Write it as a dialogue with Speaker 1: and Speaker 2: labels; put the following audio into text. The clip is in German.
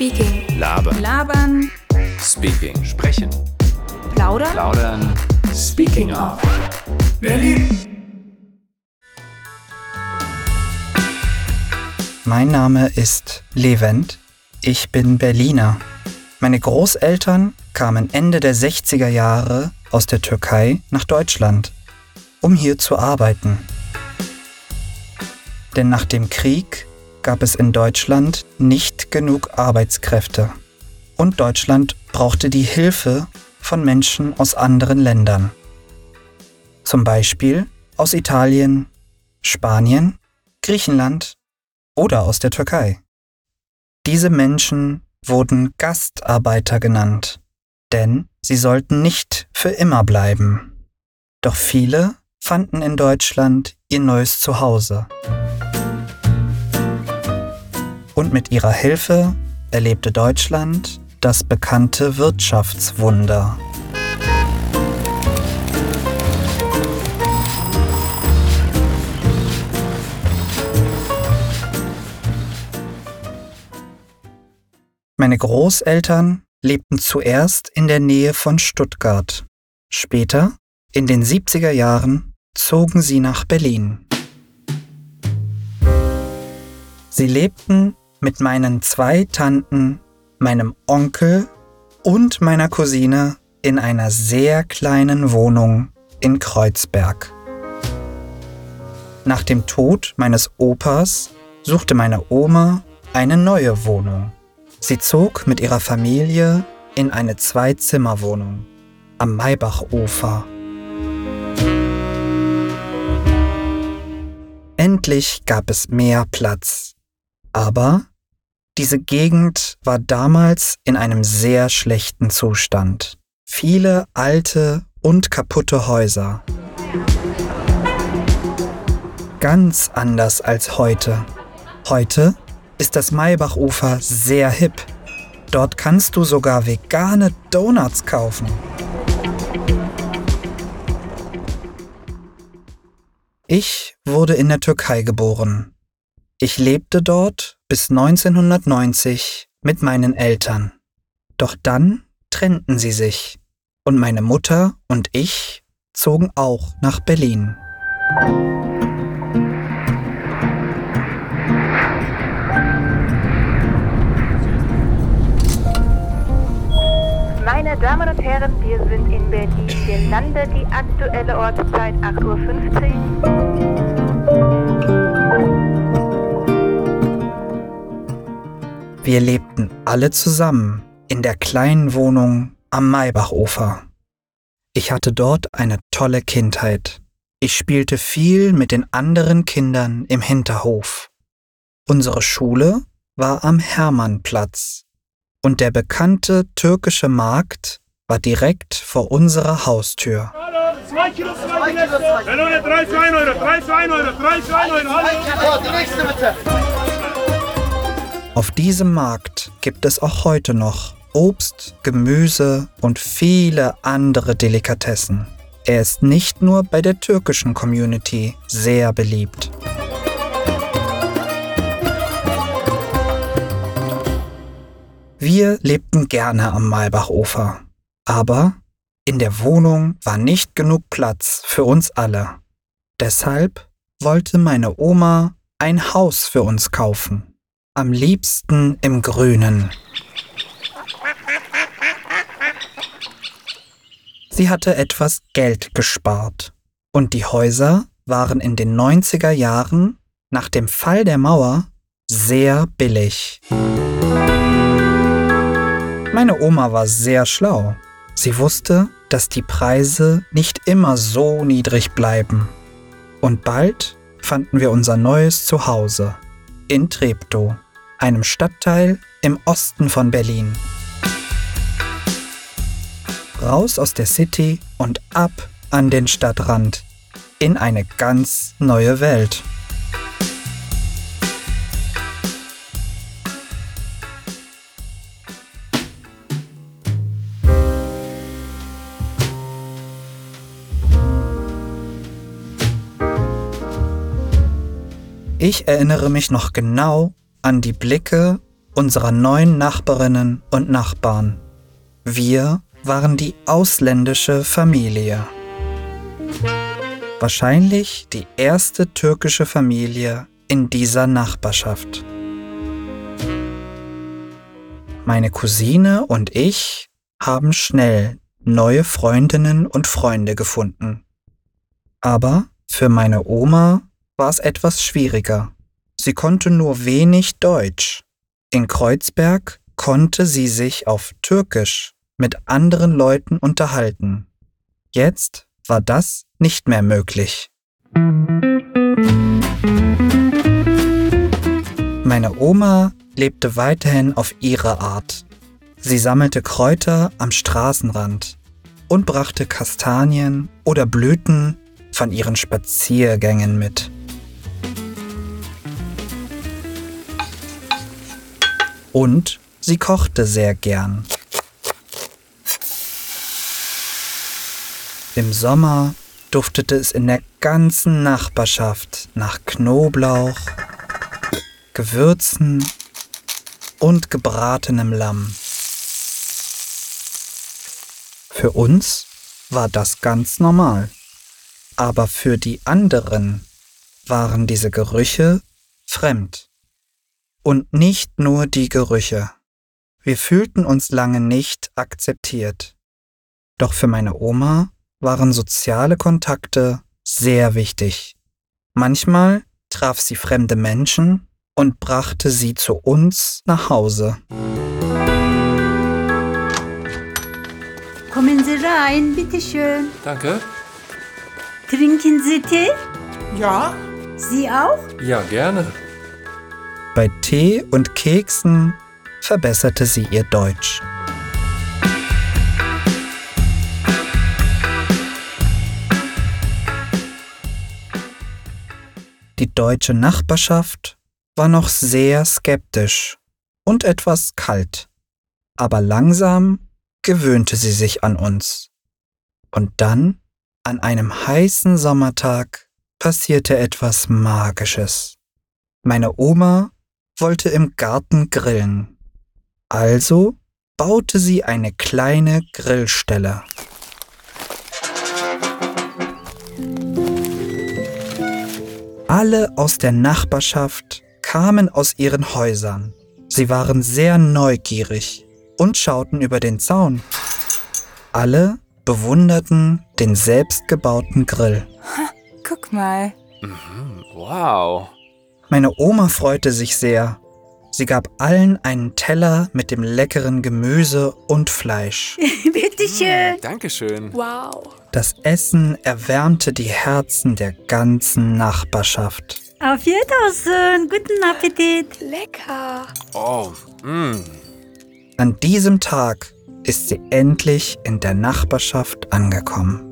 Speaker 1: Speaking.
Speaker 2: Labern.
Speaker 1: Labern.
Speaker 2: Speaking. Sprechen.
Speaker 1: Plaudern.
Speaker 2: Plaudern. Speaking of.
Speaker 3: Mein Name ist Levent. Ich bin Berliner. Meine Großeltern kamen Ende der 60er Jahre aus der Türkei nach Deutschland, um hier zu arbeiten. Denn nach dem Krieg gab es in Deutschland nicht genug Arbeitskräfte. Und Deutschland brauchte die Hilfe von Menschen aus anderen Ländern. Zum Beispiel aus Italien, Spanien, Griechenland oder aus der Türkei. Diese Menschen wurden Gastarbeiter genannt, denn sie sollten nicht für immer bleiben. Doch viele fanden in Deutschland ihr neues Zuhause. Und mit ihrer Hilfe erlebte Deutschland das bekannte Wirtschaftswunder. Meine Großeltern lebten zuerst in der Nähe von Stuttgart. Später, in den 70er Jahren, zogen sie nach Berlin. Sie lebten mit meinen zwei Tanten, meinem Onkel und meiner Cousine in einer sehr kleinen Wohnung in Kreuzberg. Nach dem Tod meines Opas suchte meine Oma eine neue Wohnung. Sie zog mit ihrer Familie in eine Zwei-Zimmer-Wohnung am Maybachufer. Endlich gab es mehr Platz. Aber diese Gegend war damals in einem sehr schlechten Zustand. Viele alte und kaputte Häuser. Ganz anders als heute. Heute ist das Maybachufer sehr hip. Dort kannst du sogar vegane Donuts kaufen. Ich wurde in der Türkei geboren. Ich lebte dort bis 1990 mit meinen Eltern. Doch dann trennten sie sich und meine Mutter und ich zogen auch nach Berlin.
Speaker 4: Meine Damen und Herren, wir sind in Berlin gelandet. Die aktuelle Ortszeit 8.15 Uhr.
Speaker 3: Wir lebten alle zusammen in der kleinen Wohnung am Maybachufer. Ich hatte dort eine tolle Kindheit. Ich spielte viel mit den anderen Kindern im Hinterhof. Unsere Schule war am Hermannplatz und der bekannte türkische Markt war direkt vor unserer Haustür.
Speaker 5: Hallo, zwei Kilo, zwei Kilo. Drei für ein Euro, drei für ein Euro, drei für ein Euro. Hallo.
Speaker 6: Die nächste bitte.
Speaker 3: Auf diesem Markt gibt es auch heute noch Obst, Gemüse und viele andere Delikatessen. Er ist nicht nur bei der türkischen Community sehr beliebt. Wir lebten gerne am Malbachufer, aber in der Wohnung war nicht genug Platz für uns alle. Deshalb wollte meine Oma ein Haus für uns kaufen, am liebsten im Grünen. Sie hatte etwas Geld gespart und die Häuser waren in den 90er Jahren nach dem Fall der Mauer sehr billig. Meine Oma war sehr schlau. Sie wusste, dass die Preise nicht immer so niedrig bleiben. Und bald fanden wir unser neues Zuhause in Treptow, einem Stadtteil im Osten von Berlin. Raus aus der City und ab an den Stadtrand in eine ganz neue Welt. Ich erinnere mich noch genau an die Blicke unserer neuen Nachbarinnen und Nachbarn. Wir waren die ausländische Familie. Wahrscheinlich die erste türkische Familie in dieser Nachbarschaft. Meine Cousine und ich haben schnell neue Freundinnen und Freunde gefunden. Aber für meine Oma war es etwas schwieriger. Sie konnte nur wenig Deutsch. In Kreuzberg konnte sie sich auf Türkisch mit anderen Leuten unterhalten. Jetzt war das nicht mehr möglich. Meine Oma lebte weiterhin auf ihre Art. Sie sammelte Kräuter am Straßenrand und brachte Kastanien oder Blüten von ihren Spaziergängen mit. Und sie kochte sehr gern. Im Sommer duftete es in der ganzen Nachbarschaft nach Knoblauch, Gewürzen und gebratenem Lamm. Für uns war das ganz normal, aber für die anderen waren diese Gerüche fremd. Und nicht nur die Gerüche. Wir fühlten uns lange nicht akzeptiert. Doch für meine Oma waren soziale Kontakte sehr wichtig. Manchmal traf sie fremde Menschen und brachte sie zu uns nach Hause.
Speaker 1: Kommen Sie rein, bitteschön.
Speaker 2: Danke.
Speaker 1: Trinken Sie Tee?
Speaker 6: Ja,
Speaker 1: Sie auch?
Speaker 2: Ja, gerne.
Speaker 3: Bei Tee und Keksen verbesserte sie ihr Deutsch. Die deutsche Nachbarschaft war noch sehr skeptisch und etwas kalt, aber langsam gewöhnte sie sich an uns. Und dann, an einem heißen Sommertag, passierte etwas Magisches. Meine Oma wollte im Garten grillen. Also baute sie eine kleine Grillstelle. Alle aus der Nachbarschaft kamen aus ihren Häusern. Sie waren sehr neugierig und schauten über den Zaun. Alle bewunderten den selbstgebauten Grill.
Speaker 6: guck mal.
Speaker 2: Wow.
Speaker 3: Meine Oma freute sich sehr. Sie gab allen einen Teller mit dem leckeren Gemüse und Fleisch.
Speaker 1: bitteschön.
Speaker 2: Dankeschön.
Speaker 6: Wow.
Speaker 3: Das Essen erwärmte die Herzen der ganzen Nachbarschaft.
Speaker 1: Auf Wiedersehen. Guten Appetit.
Speaker 6: Lecker.
Speaker 2: Oh, mm.
Speaker 3: An diesem Tag ist sie endlich in der Nachbarschaft angekommen.